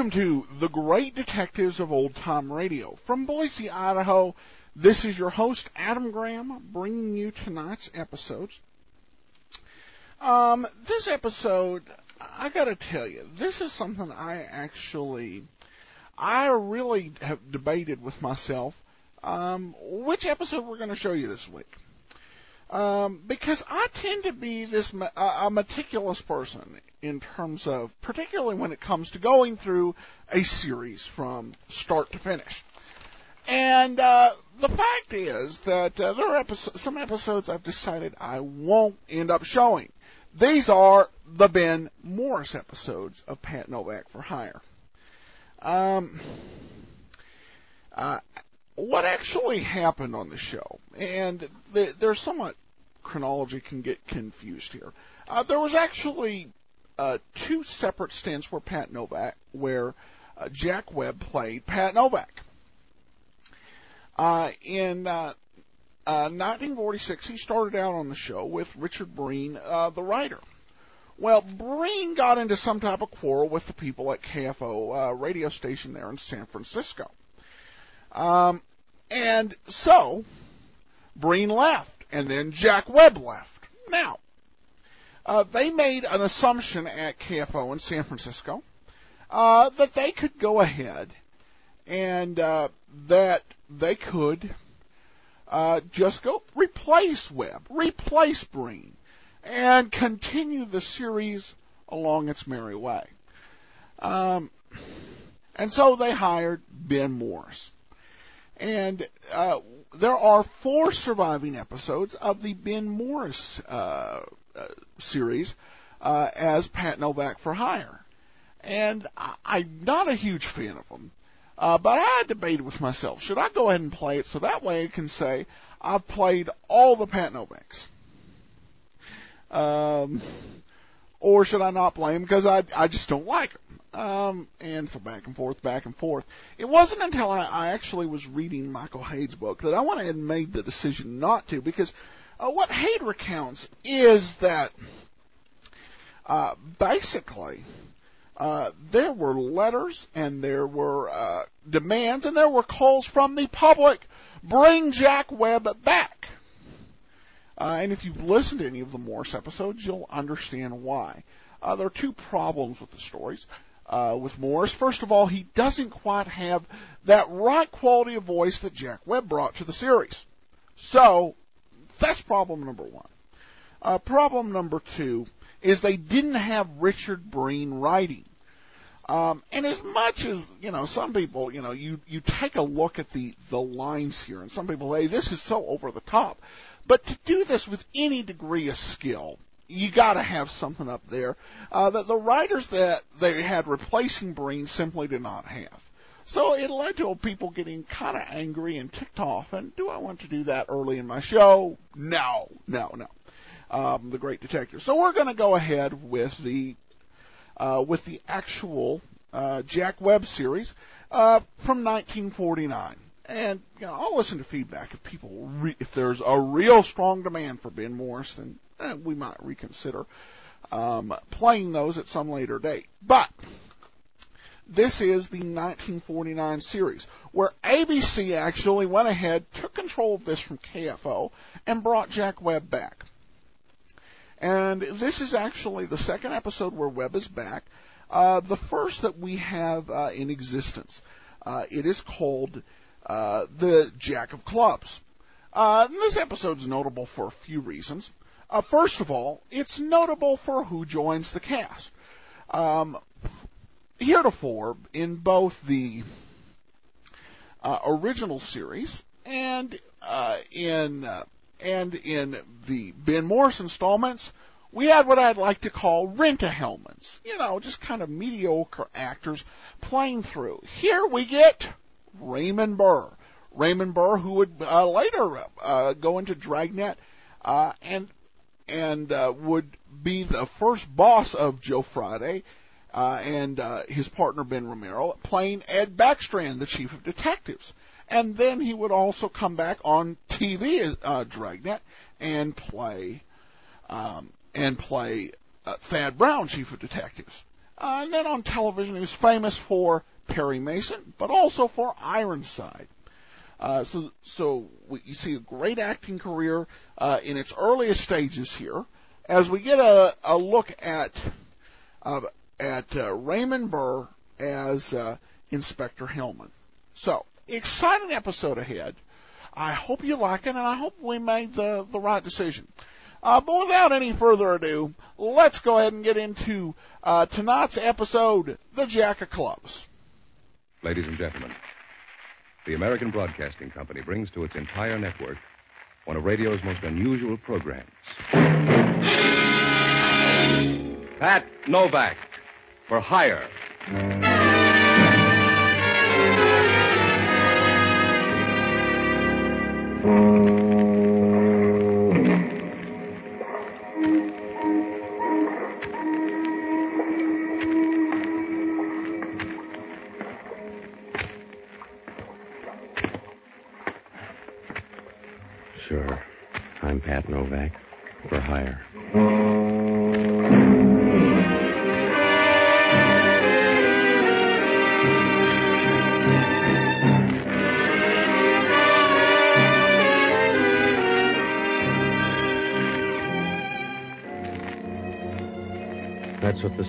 Welcome to the Great Detectives of Old Time Radio. From Boise, Idaho, this is your host, Adam Graham, bringing you tonight's episodes. Um, this episode, I gotta tell you, this is something I actually, I really have debated with myself, um, which episode we're gonna show you this week. Um, because I tend to be this a meticulous person in terms of, particularly when it comes to going through a series from start to finish. And uh, the fact is that uh, there are some episodes I've decided I won't end up showing. These are the Ben Morris episodes of Pat Novak for Hire. Um, uh, what actually happened on the show, and the, there's somewhat chronology can get confused here. Uh, there was actually uh, two separate stints where Pat Novak, where uh, Jack Webb played Pat Novak. Uh, in uh, uh, 1946, he started out on the show with Richard Breen, uh, the writer. Well, Breen got into some type of quarrel with the people at KFO uh, radio station there in San Francisco. Um, and so, Breen left, and then Jack Webb left. Now, uh, they made an assumption at KFO in San Francisco uh, that they could go ahead and uh, that they could uh, just go replace Webb, replace Breen, and continue the series along its merry way. Um, and so they hired Ben Morris. And uh, there are four surviving episodes of the Ben Morris uh, series uh, as Pat Novak for hire. And I, I'm not a huge fan of them. Uh, but I debated with myself, should I go ahead and play it so that way I can say I've played all the Pat Novaks? Um, or should I not play them because I, I just don't like them? Um, and so back and forth, back and forth. It wasn't until I, I actually was reading Michael Hayde's book that I went ahead and made the decision not to because uh, what Hayde recounts is that uh, basically uh, there were letters and there were uh, demands and there were calls from the public. Bring Jack Webb back. Uh, and if you've listened to any of the Morris episodes, you'll understand why. Uh, there are two problems with the stories. Uh, with Morris, first of all, he doesn't quite have that right quality of voice that Jack Webb brought to the series. So, that's problem number one. Uh, problem number two is they didn't have Richard Breen writing. Um, and as much as you know, some people, you know, you you take a look at the the lines here, and some people say this is so over the top. But to do this with any degree of skill, you got to have something up there uh, that the writers that they had replacing Breen simply did not have. So it led to people getting kind of angry and ticked off. And do I want to do that early in my show? No, no, no. Um, the Great Detective. So we're going to go ahead with the uh, with the actual uh, Jack Webb series uh, from 1949. And you know, I'll listen to feedback if people re- if there's a real strong demand for Ben Morris, then eh, we might reconsider um, playing those at some later date. But this is the 1949 series, where ABC actually went ahead, took control of this from KFO, and brought Jack Webb back. And this is actually the second episode where Webb is back. Uh, the first that we have uh, in existence. Uh, it is called uh, The Jack of Clubs. Uh, this episode is notable for a few reasons. Uh, first of all, it's notable for who joins the cast. Um, heretofore, in both the original series and in and in the Ben Morris installments, we had what I'd like to call rent-a-helmets. You know, just kind of mediocre actors playing through. Here we get Raymond Burr. Raymond Burr, who would uh, later uh, go into Dragnet uh, and and uh, would be the first boss of Joe Friday uh, and uh, his partner Ben Romero, playing Ed Backstrand, the chief of detectives and then he would also come back on TV uh, Dragnet and play um, and play uh, Thad Brown, Chief of Detectives. Uh, and then on television, he was famous for Perry Mason, but also for Ironside. Uh, so, so we, you see a great acting career uh, in its earliest stages here. As we get a, a look at uh, at uh, Raymond Burr as uh, Inspector Hellman. So, exciting episode ahead. I hope you like it, and I hope we made the the right decision. Uh, but without any further ado, let's go ahead and get into uh, tonight's episode, The Jack of Clubs. Ladies and gentlemen, the American Broadcasting Company brings to its entire network one of radio's most unusual programs. Pat Novak for hire.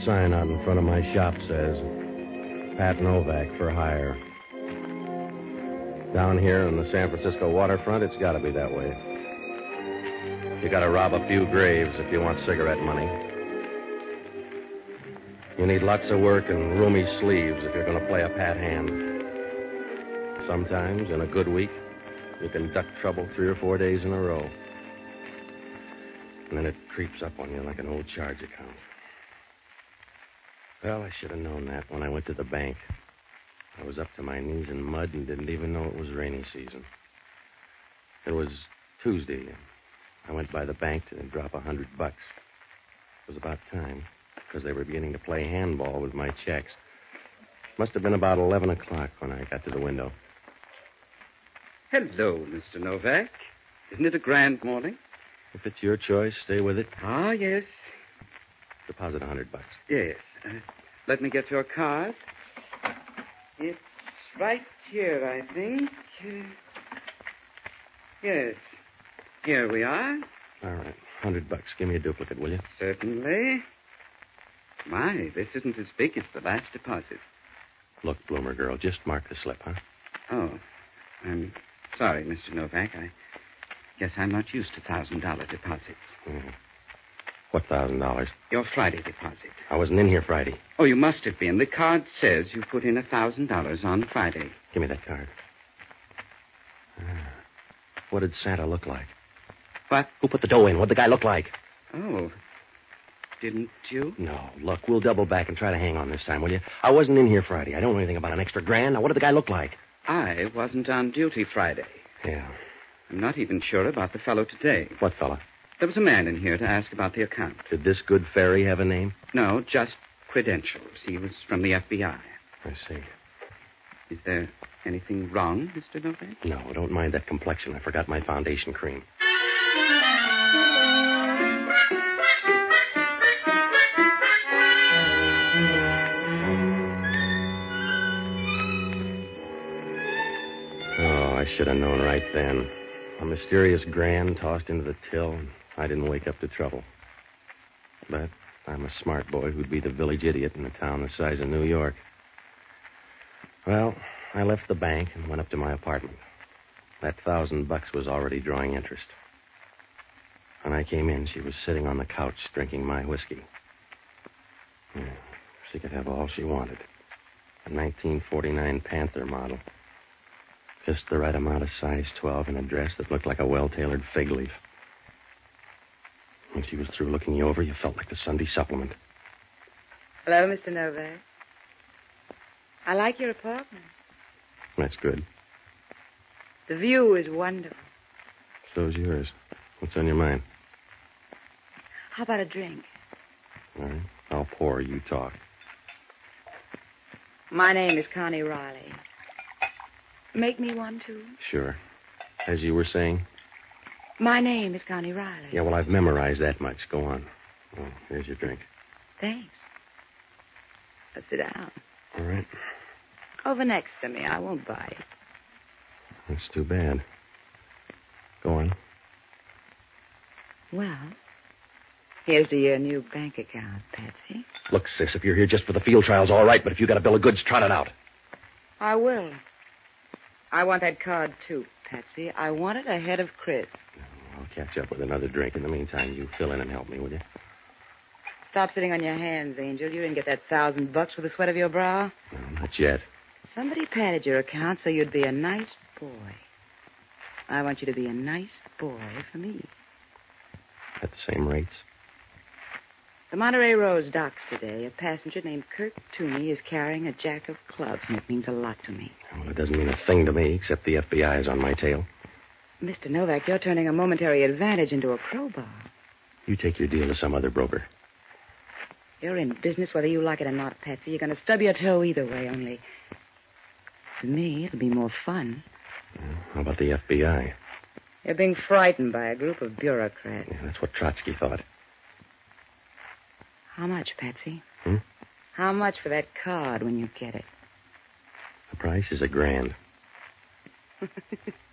Sign out in front of my shop says. Pat Novak for hire. Down here on the San Francisco waterfront, it's got to be that way. You got to rob a few graves if you want cigarette money. You need lots of work and roomy sleeves if you're going to play a pat hand. Sometimes, in a good week, you can duck trouble three or four days in a row. And then it creeps up on you like an old charge account. Well, I should have known that when I went to the bank. I was up to my knees in mud and didn't even know it was rainy season. It was Tuesday. I went by the bank to drop a hundred bucks. It was about time, because they were beginning to play handball with my checks. Must have been about 11 o'clock when I got to the window. Hello, Mr. Novak. Isn't it a grand morning? If it's your choice, stay with it. Ah, yes. Deposit a hundred bucks. Yes. Uh, let me get your card. It's right here, I think. Uh, yes. Here we are. All right. Hundred bucks. Give me a duplicate, will you? Certainly. My, this isn't as big as the last deposit. Look, Bloomer girl, just mark the slip, huh? Oh, I'm sorry, Mr. Novak. I guess I'm not used to thousand dollar deposits. Mhm. What thousand dollars? Your Friday deposit. I wasn't in here Friday. Oh, you must have been. The card says you put in a thousand dollars on Friday. Give me that card. Ah. What did Santa look like? What? Who put the dough in? What'd the guy look like? Oh, didn't you? No, look, we'll double back and try to hang on this time, will you? I wasn't in here Friday. I don't know anything about an extra grand. Now, what did the guy look like? I wasn't on duty Friday. Yeah. I'm not even sure about the fellow today. What fella? There was a man in here to ask about the account. Did this good fairy have a name? No, just credentials. He was from the FBI. I see. Is there anything wrong, Mr. Novak? No, don't mind that complexion. I forgot my foundation cream. Oh, I should have known right then. A mysterious grand tossed into the till, I didn't wake up to trouble. But I'm a smart boy who'd be the village idiot in a town the size of New York. Well, I left the bank and went up to my apartment. That thousand bucks was already drawing interest. When I came in, she was sitting on the couch drinking my whiskey. Yeah, she could have all she wanted. A 1949 Panther model. Just the right amount of size 12 in a dress that looked like a well tailored fig leaf. When she was through looking you over, you felt like the Sunday supplement. Hello, Mr. Novak. I like your apartment. That's good. The view is wonderful. So's yours. What's on your mind? How about a drink? All right. I'll pour, you talk. My name is Connie Riley. Make me one, too? Sure. As you were saying? My name is Connie Riley. Yeah, well, I've memorized that much. Go on. Oh, here's your drink. Thanks. Now sit down. All right. Over next to me. I won't bite. That's too bad. Go on. Well, here's to your new bank account, Patsy. Look, sis, if you're here just for the field trials, all right, but if you got a bill of goods, trot it out. I will. I want that card, too, Patsy. I want it ahead of Chris. Catch up with another drink. In the meantime, you fill in and help me, will you? Stop sitting on your hands, Angel. You didn't get that thousand bucks for the sweat of your brow. No, not yet. Somebody padded your account so you'd be a nice boy. I want you to be a nice boy for me. At the same rates. The Monterey Rose docks today. A passenger named Kirk Toomey is carrying a jack of clubs, and it means a lot to me. Well, it doesn't mean a thing to me, except the FBI is on my tail. Mr. Novak, you're turning a momentary advantage into a crowbar. You take your deal to some other broker. You're in business whether you like it or not, Patsy. You're going to stub your toe either way, only. For me, it'll be more fun. How about the FBI? You're being frightened by a group of bureaucrats. Yeah, that's what Trotsky thought. How much, Patsy? Hmm? How much for that card when you get it? The price is a grand.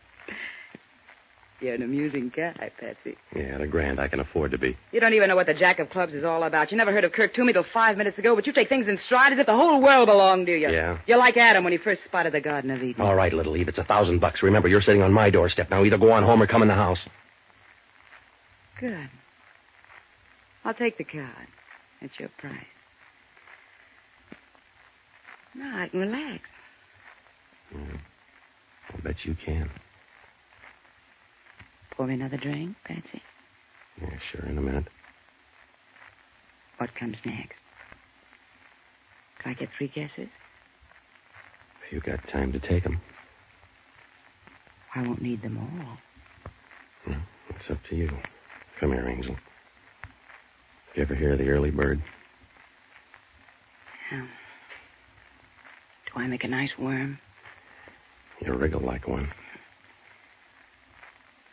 You're an amusing guy, Patsy. Yeah, at a grand I can afford to be. You don't even know what the Jack of Clubs is all about. You never heard of Kirk Toomey till five minutes ago, but you take things in stride as if the whole world belonged to you. Yeah. You're like Adam when he first spotted the Garden of Eden. All right, little Eve, it's a thousand bucks. Remember, you're sitting on my doorstep. Now either go on home or come in the house. Good. I'll take the card. That's your price. Now I can relax. Mm. I'll bet you can. Pour me another drink, Patsy. Yeah, sure, in a minute. What comes next? Can I get three guesses? You got time to take 'em. I won't need them all. Well, it's up to you. Come here, Angel. You ever hear of the early bird? Yeah. Do I make a nice worm? You wriggle like one.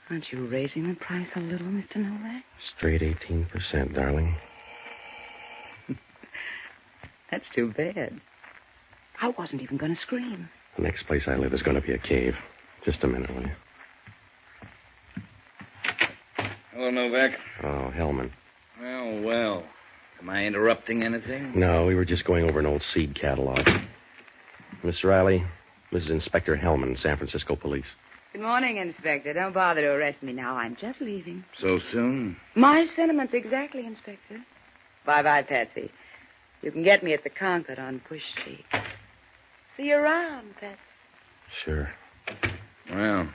Aren't you raising the price a little, Mr. Novak? Straight 18%, darling. That's too bad. I wasn't even going to scream. The next place I live is going to be a cave. Just a minute, will you? Hello, Novak. Oh, Hellman. Well, well. Am I interrupting anything? No, we were just going over an old seed catalog. Miss Riley, this is Inspector Hellman, San Francisco Police. Good morning, Inspector. Don't bother to arrest me now. I'm just leaving. So soon? My sentiments exactly, Inspector. Bye-bye, Patsy. You can get me at the Concord on Bush Street. See you around, Patsy. Sure. Well,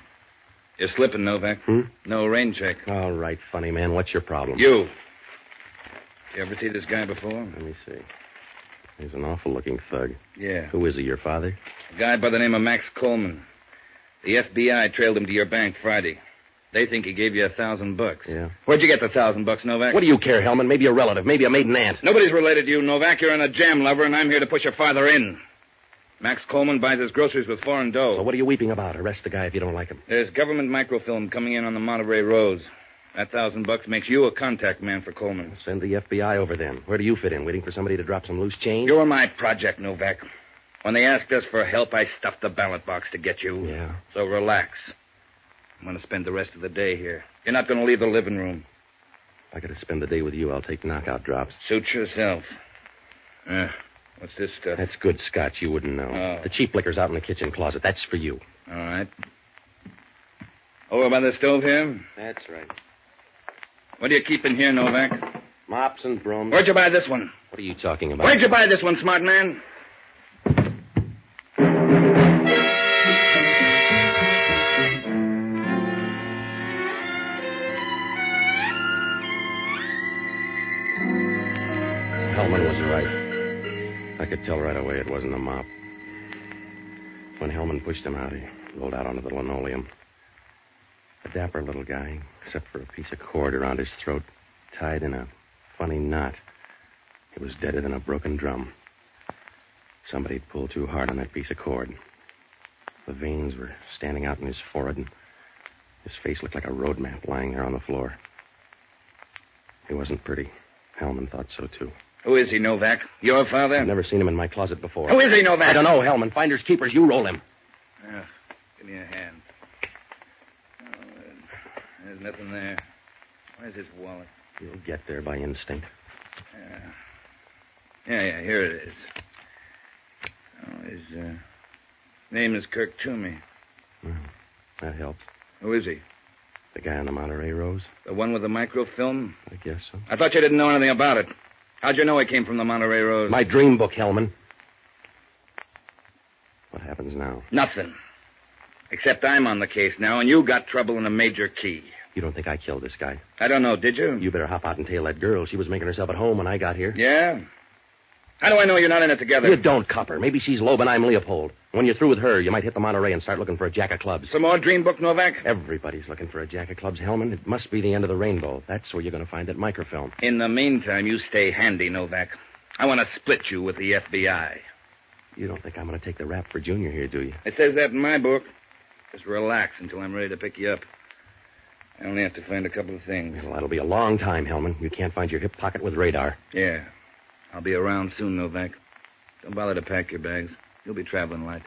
you're slipping, Novak. Hmm? No rain check. All right, funny man. What's your problem? You. You ever see this guy before? Let me see. He's an awful looking thug. Yeah. Who is he, your father? A guy by the name of Max Coleman. The FBI trailed him to your bank Friday. They think he gave you a thousand bucks. Yeah. Where'd you get the thousand bucks, Novak? What do you care, Hellman? Maybe a relative, maybe a maiden aunt. Nobody's related to you, Novak. You're in a jam lover, and I'm here to push your father in. Max Coleman buys his groceries with foreign dough. So what are you weeping about? Arrest the guy if you don't like him. There's government microfilm coming in on the Monterey Rose. That thousand bucks makes you a contact man for Coleman. Send the FBI over then. Where do you fit in? Waiting for somebody to drop some loose change? You're my project, Novak. When they asked us for help, I stuffed the ballot box to get you. Yeah. So relax. I'm going to spend the rest of the day here. You're not going to leave the living room. If I got to spend the day with you, I'll take knockout drops. Suit yourself. Uh, what's this stuff? That's good scotch. You wouldn't know. Oh. The cheap liquor's out in the kitchen closet. That's for you. All right. Over by the stove here? That's right. What do you keep in here, Novak? Mops and brooms. Where'd you buy this one? What are you talking about? Where'd you buy this one, smart man? Could tell right away it wasn't a mop. When Hellman pushed him out, he rolled out onto the linoleum. A dapper little guy, except for a piece of cord around his throat, tied in a funny knot. He was deader than a broken drum. Somebody'd pulled too hard on that piece of cord. The veins were standing out in his forehead, and his face looked like a road map lying there on the floor. He wasn't pretty. Hellman thought so, too. Who is he, Novak? Your father? I've never seen him in my closet before. Who is he, Novak? I don't know, Hellman. Finders keepers. You roll him. Oh, give me a hand. Oh, there's nothing there. Where's his wallet? You'll get there by instinct. Yeah. Yeah, yeah, here it is. Oh, his uh, name is Kirk Toomey. Well, that helps. Who is he? The guy on the Monterey Rose? The one with the microfilm? I guess so. I thought you didn't know anything about it. How'd you know he came from the Monterey Rose? My dream book, Hellman. What happens now? Nothing. Except I'm on the case now, and you got trouble in a major key. You don't think I killed this guy? I don't know, did you? You better hop out and tail that girl. She was making herself at home when I got here. Yeah? How do I know you're not in it together? You don't, copper. Maybe she's Loeb and I'm Leopold. When you're through with her, you might hit the Monterey and start looking for a jack of clubs. Some more dream book, Novak? Everybody's looking for a jack of clubs, Hellman. It must be the end of the rainbow. That's where you're going to find that microfilm. In the meantime, you stay handy, Novak. I want to split you with the FBI. You don't think I'm going to take the rap for Junior here, do you? It says that in my book. Just relax until I'm ready to pick you up. I only have to find a couple of things. Well, that'll be a long time, Hellman. You can't find your hip pocket with radar. Yeah. I'll be around soon, Novak. Don't bother to pack your bags. You'll be traveling light.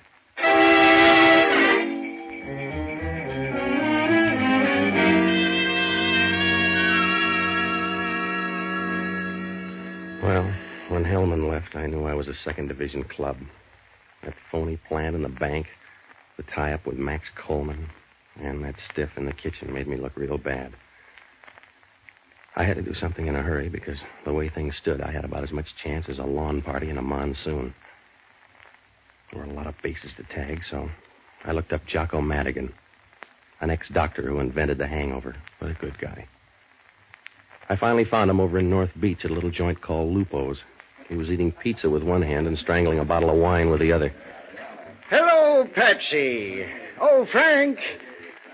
Well, when Hellman left, I knew I was a second division club. That phony plant in the bank, the tie up with Max Coleman, and that stiff in the kitchen made me look real bad. I had to do something in a hurry because the way things stood, I had about as much chance as a lawn party in a monsoon. There were a lot of bases to tag, so I looked up Jocko Madigan, an ex doctor who invented the hangover, but a good guy. I finally found him over in North Beach at a little joint called Lupo's. He was eating pizza with one hand and strangling a bottle of wine with the other. Hello, Patsy. Oh, Frank.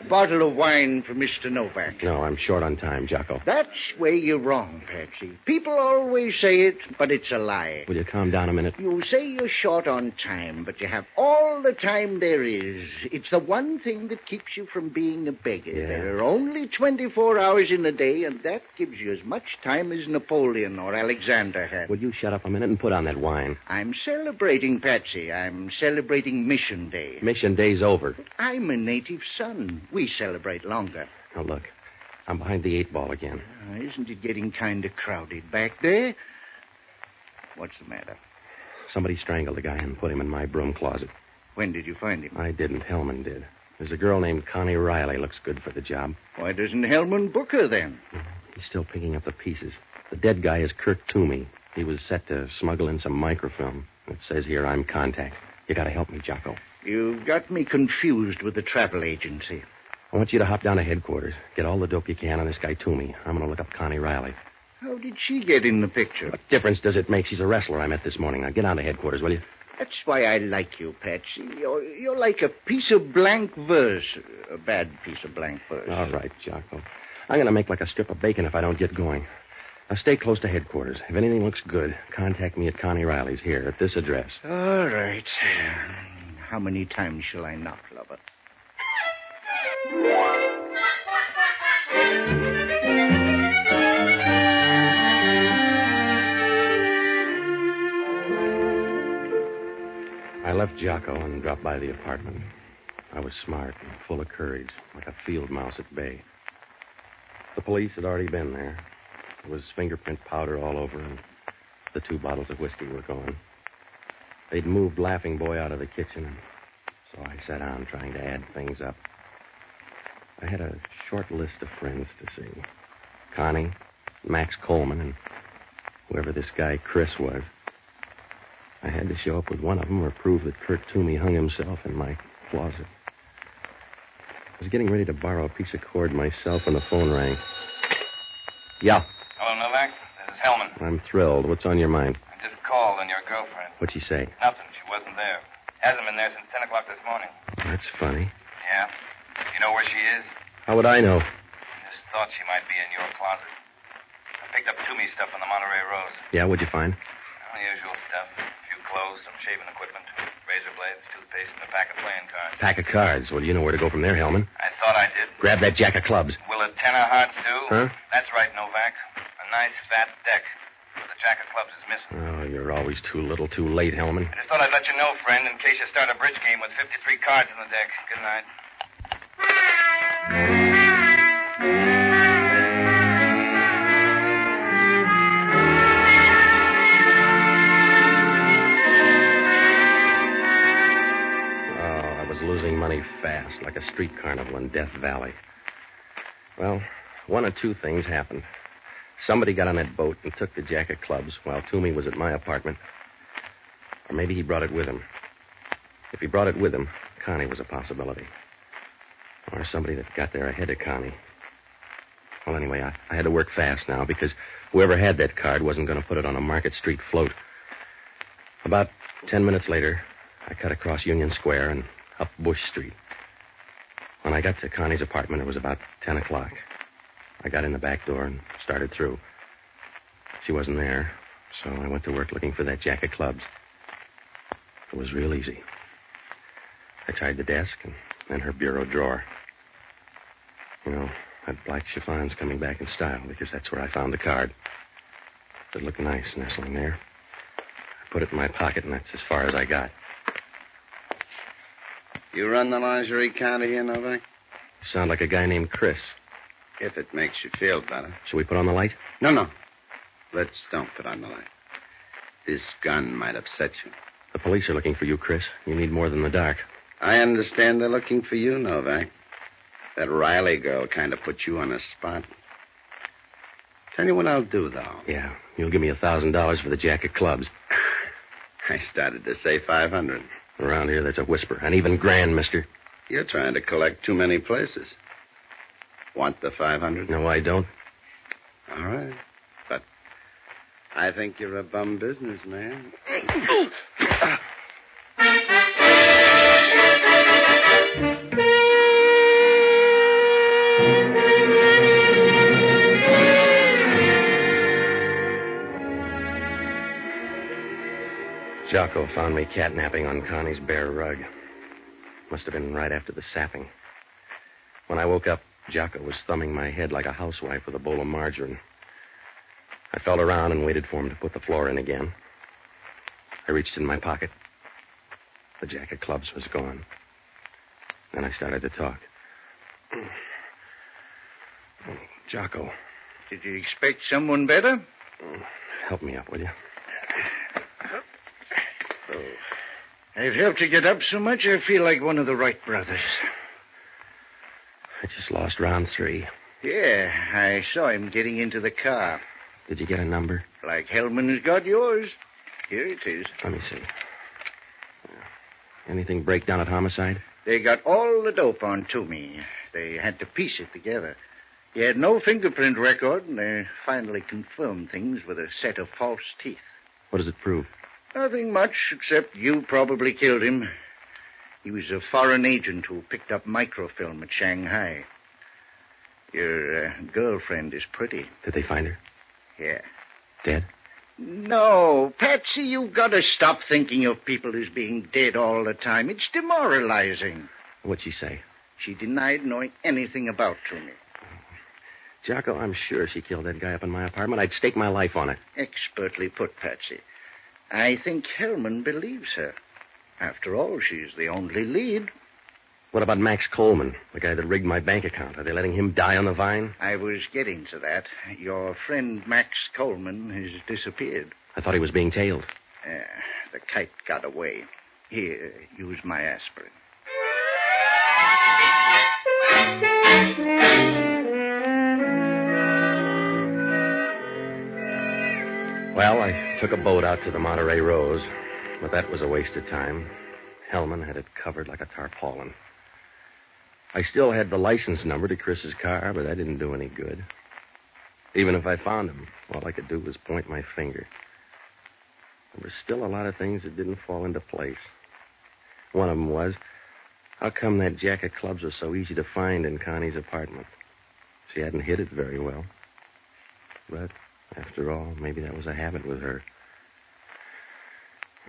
Bottle of wine for Mr. Novak. No, I'm short on time, Jocko. That's where you're wrong, Patsy. People always say it, but it's a lie. Will you calm down a minute? You say you're short on time, but you have all the time there is. It's the one thing that keeps you from being a beggar. Yeah. There are only 24 hours in a day, and that gives you as much time as Napoleon or Alexander had. Will you shut up a minute and put on that wine? I'm celebrating, Patsy. I'm celebrating Mission Day. Mission day's over. I'm a native son. We celebrate longer. Now, look, I'm behind the eight ball again. Uh, isn't it getting kind of crowded back there? What's the matter? Somebody strangled the guy and put him in my broom closet. When did you find him? I didn't. Hellman did. There's a girl named Connie Riley. Looks good for the job. Why doesn't Hellman book her then? He's still picking up the pieces. The dead guy is Kirk Toomey. He was set to smuggle in some microfilm. It says here I'm contact. You gotta help me, Jocko. You've got me confused with the travel agency. I want you to hop down to headquarters. Get all the dope you can on this guy Toomey. I'm gonna look up Connie Riley. How did she get in the picture? What difference does it make? She's a wrestler I met this morning. Now get on to headquarters, will you? That's why I like you, Patsy. You're, you're like a piece of blank verse. A bad piece of blank verse. All right, Jocko. I'm gonna make like a strip of bacon if I don't get going. Now stay close to headquarters. If anything looks good, contact me at Connie Riley's here at this address. All right. How many times shall I knock, lover? Left Jocko and dropped by the apartment. I was smart and full of courage, like a field mouse at bay. The police had already been there. There was fingerprint powder all over, and the two bottles of whiskey were gone. They'd moved Laughing Boy out of the kitchen, so I sat down trying to add things up. I had a short list of friends to see Connie, Max Coleman, and whoever this guy Chris was. I had to show up with one of them or prove that Kirk Toomey hung himself in my closet. I was getting ready to borrow a piece of cord myself when the phone rang. Yeah, Hello, Novak. This is Hellman. I'm thrilled. What's on your mind? I just called on your girlfriend. What'd she say? Nothing. She wasn't there. Hasn't been there since 10 o'clock this morning. That's funny. Yeah? You know where she is? How would I know? I just thought she might be in your closet. I picked up Toomey stuff on the Monterey Rose. Yeah, what'd you find? Well, the usual stuff. Clothes, some shaving equipment, razor blades, toothpaste, and a pack of playing cards. Pack of cards. Well, you know where to go from there, Hellman. I thought I did. Grab that jack of clubs. Will a ten of hearts do? Huh? That's right, Novak. A nice fat deck. A Jack of Clubs is missing. Oh, you're always too little, too late, Hellman. I just thought I'd let you know, friend, in case you start a bridge game with 53 cards in the deck. Good night. Mm. Fast, like a street carnival in Death Valley. Well, one of two things happened. Somebody got on that boat and took the jack of clubs while Toomey was at my apartment. Or maybe he brought it with him. If he brought it with him, Connie was a possibility. Or somebody that got there ahead of Connie. Well, anyway, I, I had to work fast now because whoever had that card wasn't going to put it on a Market Street float. About ten minutes later, I cut across Union Square and up Bush Street. When I got to Connie's apartment, it was about ten o'clock. I got in the back door and started through. She wasn't there, so I went to work looking for that jack of clubs. It was real easy. I tried the desk and then her bureau drawer. You know, that black chiffon's coming back in style because that's where I found the card. It looked nice nestling there. I put it in my pocket, and that's as far as I got. You run the lingerie counter here, Novak? You sound like a guy named Chris. If it makes you feel better. Should we put on the light? No, no. Let's don't put on the light. This gun might upset you. The police are looking for you, Chris. You need more than the dark. I understand they're looking for you, Novak. That Riley girl kind of put you on a spot. Tell you what I'll do, though. Yeah, you'll give me a thousand dollars for the jack of clubs. I started to say 500. Around here, that's a whisper. And even grand, mister. You're trying to collect too many places. Want the 500? No, I don't. All right. But I think you're a bum businessman. Jocko found me catnapping on Connie's bare rug. Must have been right after the sapping. When I woke up, Jocko was thumbing my head like a housewife with a bowl of margarine. I felt around and waited for him to put the floor in again. I reached in my pocket. The jack of clubs was gone. Then I started to talk. Oh, Jocko, Did you expect someone better? help me up, will you? Oh. I've helped you get up so much I feel like one of the Wright brothers. I just lost round three. Yeah, I saw him getting into the car. Did you get a number? Like Hellman has got yours. Here it is. Let me see. Anything break down at homicide? They got all the dope on Toomey. They had to piece it together. He had no fingerprint record, and they finally confirmed things with a set of false teeth. What does it prove? Nothing much, except you probably killed him. He was a foreign agent who picked up microfilm at Shanghai. Your uh, girlfriend is pretty. Did they find her? Yeah. Dead? No, Patsy, you've got to stop thinking of people as being dead all the time. It's demoralizing. What'd she say? She denied knowing anything about Toomey. Jocko, I'm sure she killed that guy up in my apartment. I'd stake my life on it. Expertly put, Patsy. I think Hellman believes her. After all, she's the only lead. What about Max Coleman, the guy that rigged my bank account? Are they letting him die on the vine? I was getting to that. Your friend Max Coleman has disappeared. I thought he was being tailed. Uh, the kite got away. Here, use my aspirin. Well, I took a boat out to the Monterey Rose, but that was a waste of time. Hellman had it covered like a tarpaulin. I still had the license number to Chris's car, but that didn't do any good. Even if I found him, all I could do was point my finger. There were still a lot of things that didn't fall into place. One of them was, how come that jack of clubs was so easy to find in Connie's apartment? She hadn't hid it very well. But after all, maybe that was a habit with her.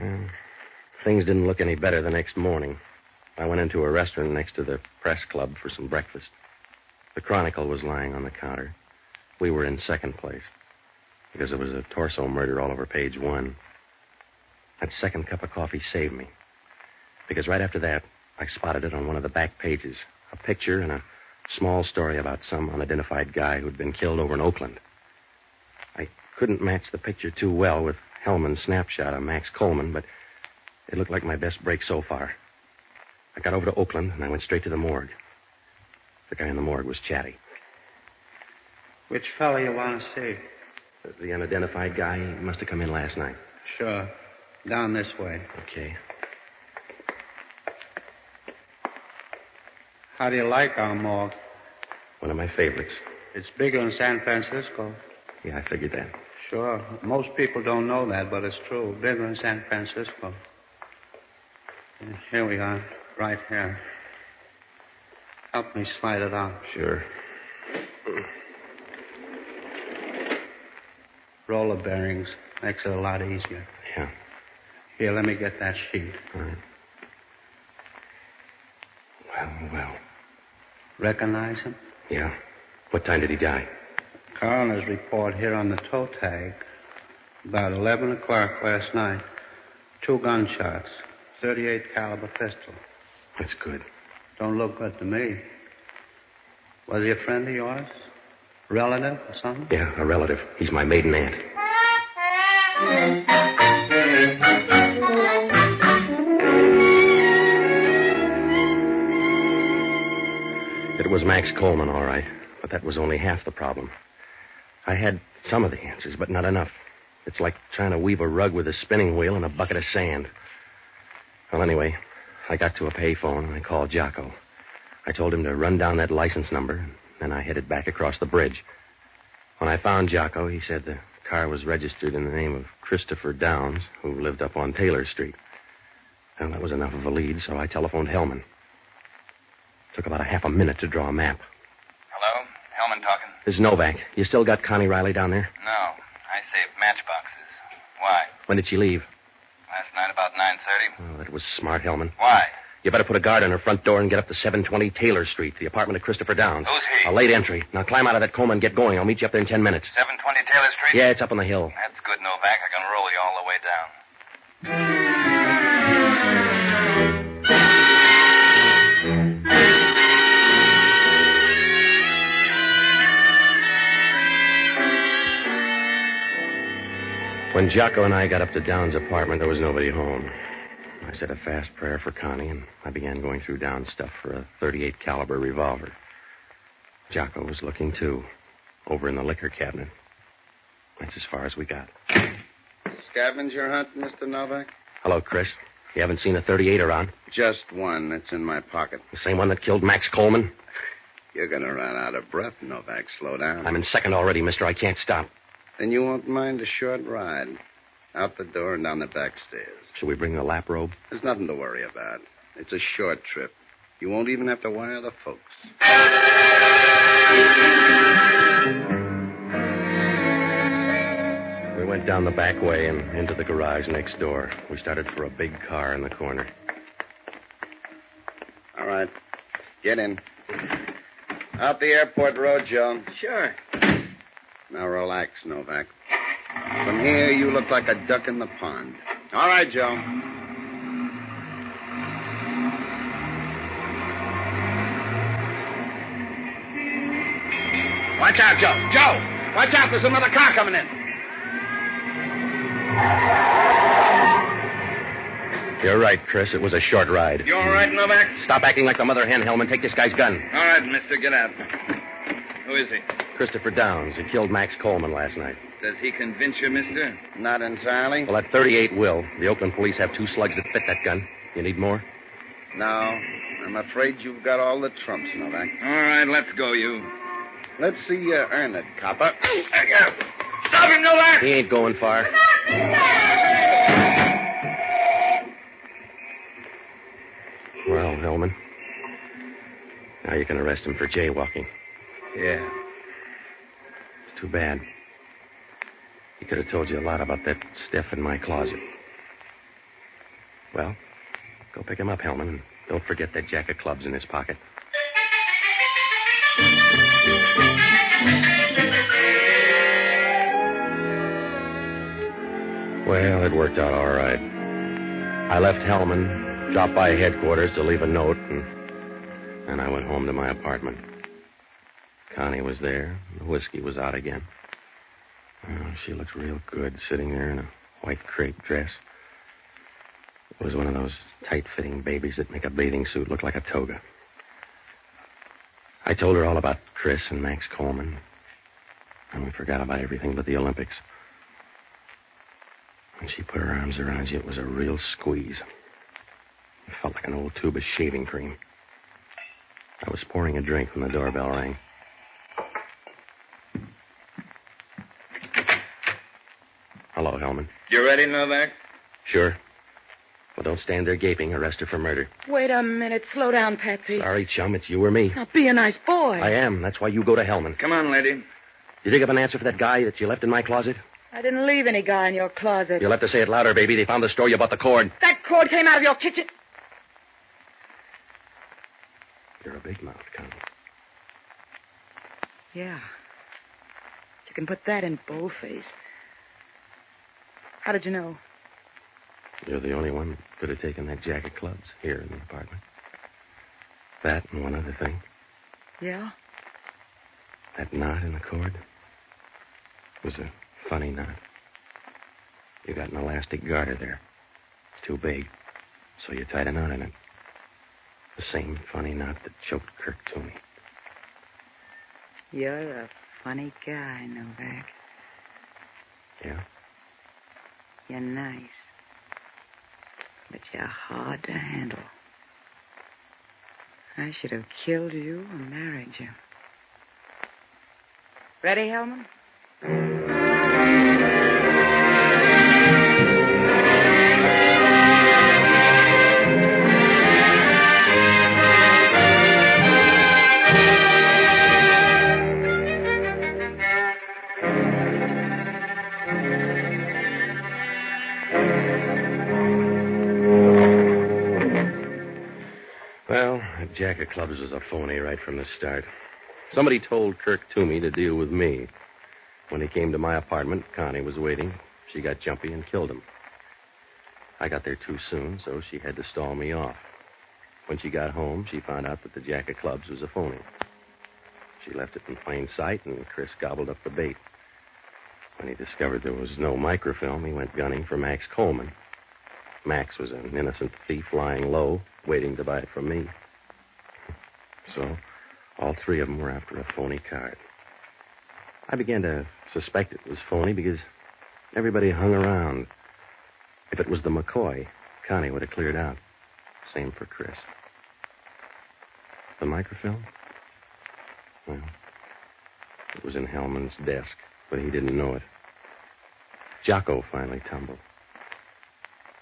Well, things didn't look any better the next morning. I went into a restaurant next to the press club for some breakfast. The Chronicle was lying on the counter. We were in second place. because there was a torso murder all over page one. That second cup of coffee saved me. Because right after that, I spotted it on one of the back pages a picture and a small story about some unidentified guy who'd been killed over in Oakland. Couldn't match the picture too well with Hellman's snapshot of Max Coleman, but it looked like my best break so far. I got over to Oakland and I went straight to the morgue. The guy in the morgue was chatty. Which fellow you want to see? The, the unidentified guy, he must have come in last night. Sure. Down this way. Okay. How do you like our morgue? One of my favorites. It's bigger in San Francisco. Yeah, I figured that. Sure. Most people don't know that, but it's true. Bigger in San Francisco. Here we are, right here. Help me slide it out. Sure. Roller bearings makes it a lot easier. Yeah. Here, let me get that sheet. All right. Well, well. Recognize him? Yeah. What time did he die? Coroner's report here on the toe tag. About 11 o'clock last night. Two gunshots. 38 caliber pistol. That's good. Don't look good to me. Was he a friend of yours? Relative or something? Yeah, a relative. He's my maiden aunt. It was Max Coleman, all right, but that was only half the problem. I had some of the answers, but not enough. It's like trying to weave a rug with a spinning wheel and a bucket of sand. Well, anyway, I got to a payphone and I called Jocko. I told him to run down that license number, and then I headed back across the bridge. When I found Jocko, he said the car was registered in the name of Christopher Downs, who lived up on Taylor Street. Well, that was enough of a lead, so I telephoned Hellman. Took about a half a minute to draw a map. Hello? Hellman talking. This is Novak. You still got Connie Riley down there? No. I saved matchboxes. Why? When did she leave? Last night about 9.30. Oh, that was smart, Hellman. Why? You better put a guard on her front door and get up to 720 Taylor Street, the apartment of Christopher Downs. Who's he? A late entry. Now climb out of that coma and get going. I'll meet you up there in ten minutes. 720 Taylor Street? Yeah, it's up on the hill. That's good, Novak. I can roll you all the way down. When Jocko and I got up to Down's apartment, there was nobody home. I said a fast prayer for Connie, and I began going through Down's stuff for a 38 caliber revolver. Jocko was looking too, over in the liquor cabinet. That's as far as we got. Scavenger hunt, Mr. Novak? Hello, Chris. You haven't seen a 38 around? Just one. That's in my pocket. The same one that killed Max Coleman? You're going to run out of breath, Novak. Slow down. I'm in second already, mister. I can't stop. Then you won't mind a short ride. Out the door and down the back stairs. Should we bring the lap robe? There's nothing to worry about. It's a short trip. You won't even have to wire the folks. We went down the back way and into the garage next door. We started for a big car in the corner. All right. Get in. Out the airport road, Joe. Sure. Now relax, Novak. From here, you look like a duck in the pond. All right, Joe. Watch out, Joe. Joe! Watch out, there's another car coming in. You're right, Chris. It was a short ride. You all right, Novak? Stop acting like the mother hen, Hellman. Take this guy's gun. All right, mister, get out. Who is he? Christopher Downs. He killed Max Coleman last night. Does he convince you, mister? Not entirely. Well, that 38 will. The Oakland police have two slugs that fit that gun. You need more? No, I'm afraid you've got all the trumps, Novak. All right, let's go, you. Let's see uh, you earn it, copper. Stop him, Novak! He ain't going far. Well, Hellman. Now you can arrest him for jaywalking. Yeah. Too bad. He could have told you a lot about that stuff in my closet. Well, go pick him up, Hellman, and don't forget that jack of clubs in his pocket. Well, it worked out all right. I left Hellman, dropped by headquarters to leave a note, and then I went home to my apartment. Connie was there. The whiskey was out again. Oh, she looked real good sitting there in a white crepe dress. It was one of those tight fitting babies that make a bathing suit look like a toga. I told her all about Chris and Max Coleman. And we forgot about everything but the Olympics. When she put her arms around you, it was a real squeeze. It felt like an old tube of shaving cream. I was pouring a drink when the doorbell rang. Hellman. You ready, Novak? Sure. Well, don't stand there gaping. Arrest her for murder. Wait a minute. Slow down, Patsy. Sorry, chum. It's you or me. Now, be a nice boy. I am. That's why you go to Hellman. Come on, lady. You dig up an answer for that guy that you left in my closet? I didn't leave any guy in your closet. You'll have to say it louder, baby. They found the store you bought the cord. That cord came out of your kitchen. You're a big mouth, Connie. Yeah. You can put that in boldface. How did you know? You're the only one that could have taken that jack of clubs here in the apartment. That and one other thing. Yeah? That knot in the cord was a funny knot. You got an elastic garter there. It's too big, so you tied a knot in it. The same funny knot that choked Kirk Toomey. You're a funny guy, Novak. Yeah? You're nice. But you're hard to handle. I should have killed you or married you. Ready, Hellman? Jack of clubs was a phony right from the start. Somebody told Kirk Toomey to deal with me. When he came to my apartment, Connie was waiting. She got jumpy and killed him. I got there too soon, so she had to stall me off. When she got home, she found out that the jack of clubs was a phony. She left it in plain sight, and Chris gobbled up the bait. When he discovered there was no microfilm, he went gunning for Max Coleman. Max was an innocent thief lying low, waiting to buy it from me. So, all three of them were after a phony card. I began to suspect it was phony because everybody hung around. If it was the McCoy, Connie would have cleared out. Same for Chris. The microfilm? Well, it was in Hellman's desk, but he didn't know it. Jocko finally tumbled.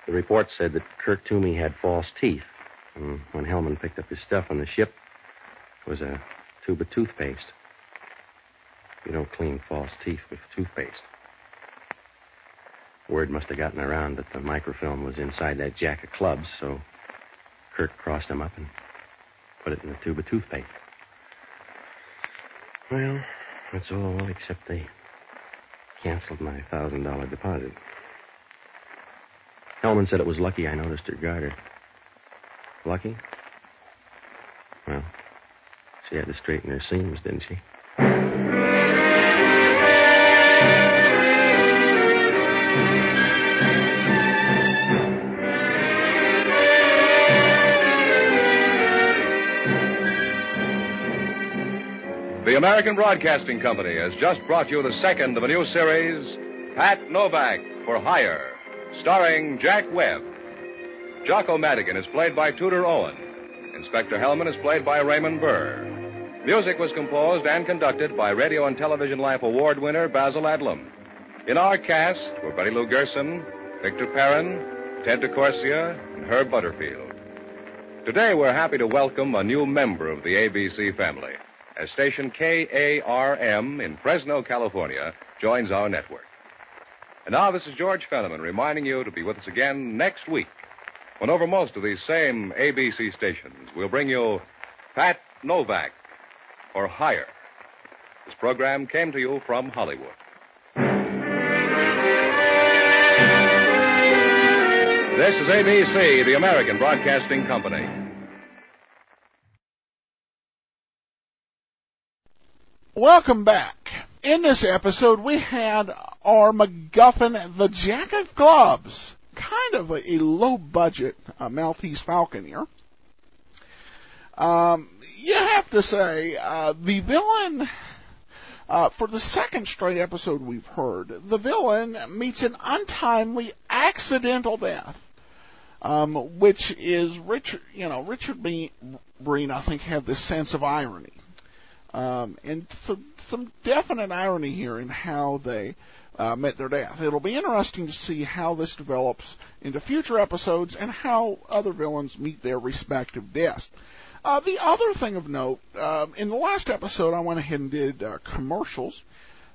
The report said that Kirk Toomey had false teeth. And when Hellman picked up his stuff on the ship, was a tube of toothpaste. You don't clean false teeth with toothpaste. Word must have gotten around that the microfilm was inside that jack of clubs, so Kirk crossed them up and put it in the tube of toothpaste. Well, that's all except they canceled my thousand dollar deposit. Hellman said it was lucky I noticed her garter. Lucky? Well, she had to straighten her seams, didn't she? The American Broadcasting Company has just brought you the second of a new series, Pat Novak for Hire, starring Jack Webb. Jocko Madigan is played by Tudor Owen. Inspector Hellman is played by Raymond Burr. Music was composed and conducted by Radio and Television Life Award winner Basil Adlam. In our cast were Betty Lou Gerson, Victor Perrin, Ted DeCorsia, and Herb Butterfield. Today we're happy to welcome a new member of the ABC family as station KARM in Fresno, California joins our network. And now this is George Fenneman reminding you to be with us again next week when over most of these same ABC stations we'll bring you Pat Novak for Hire. This program came to you from Hollywood. This is ABC, the American Broadcasting Company. Welcome back. In this episode, we had our MacGuffin, the Jack of Clubs, kind of a, a low budget uh, Maltese Falcon here. Um, you have to say, uh, the villain, uh, for the second straight episode we've heard, the villain meets an untimely, accidental death. Um, which is Richard, you know, Richard Breen, I think, had this sense of irony. Um, and some, some definite irony here in how they uh, met their death. It'll be interesting to see how this develops into future episodes and how other villains meet their respective deaths. Uh, the other thing of note, uh, in the last episode, I went ahead and did uh, commercials,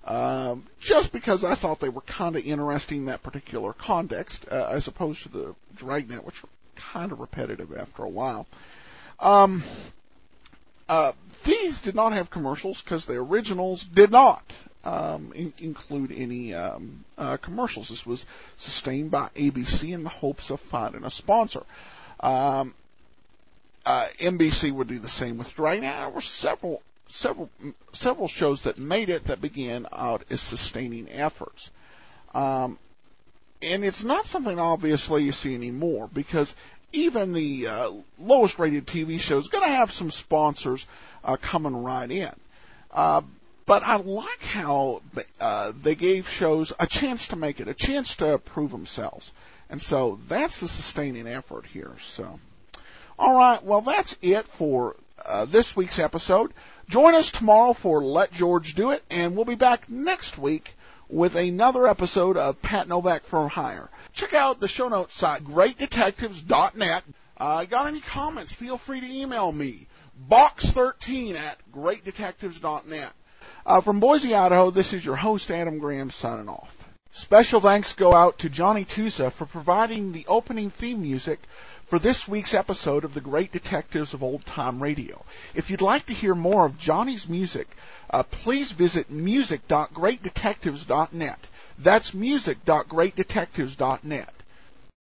um, just because I thought they were kind of interesting in that particular context, uh, as opposed to the Dragnet, which were kind of repetitive after a while. Um, uh, these did not have commercials because the originals did not um, in- include any um, uh, commercials. This was sustained by ABC in the hopes of finding a sponsor. Um, uh, NBC would do the same with Dragnet. There were several, several, several shows that made it that began out as sustaining efforts. Um, and it's not something obviously you see anymore because even the uh, lowest rated TV show is going to have some sponsors uh, coming right in. Uh, but I like how uh, they gave shows a chance to make it, a chance to prove themselves. And so that's the sustaining effort here. So. All right, well, that's it for uh, this week's episode. Join us tomorrow for Let George Do It, and we'll be back next week with another episode of Pat Novak for Hire. Check out the show notes site, greatdetectives.net. Uh, got any comments? Feel free to email me, box13 at greatdetectives.net. Uh, from Boise, Idaho, this is your host, Adam Graham, signing off. Special thanks go out to Johnny Tusa for providing the opening theme music for this week's episode of the Great Detectives of Old Time Radio. If you'd like to hear more of Johnny's music, uh, please visit music.greatdetectives.net. That's music.greatdetectives.net.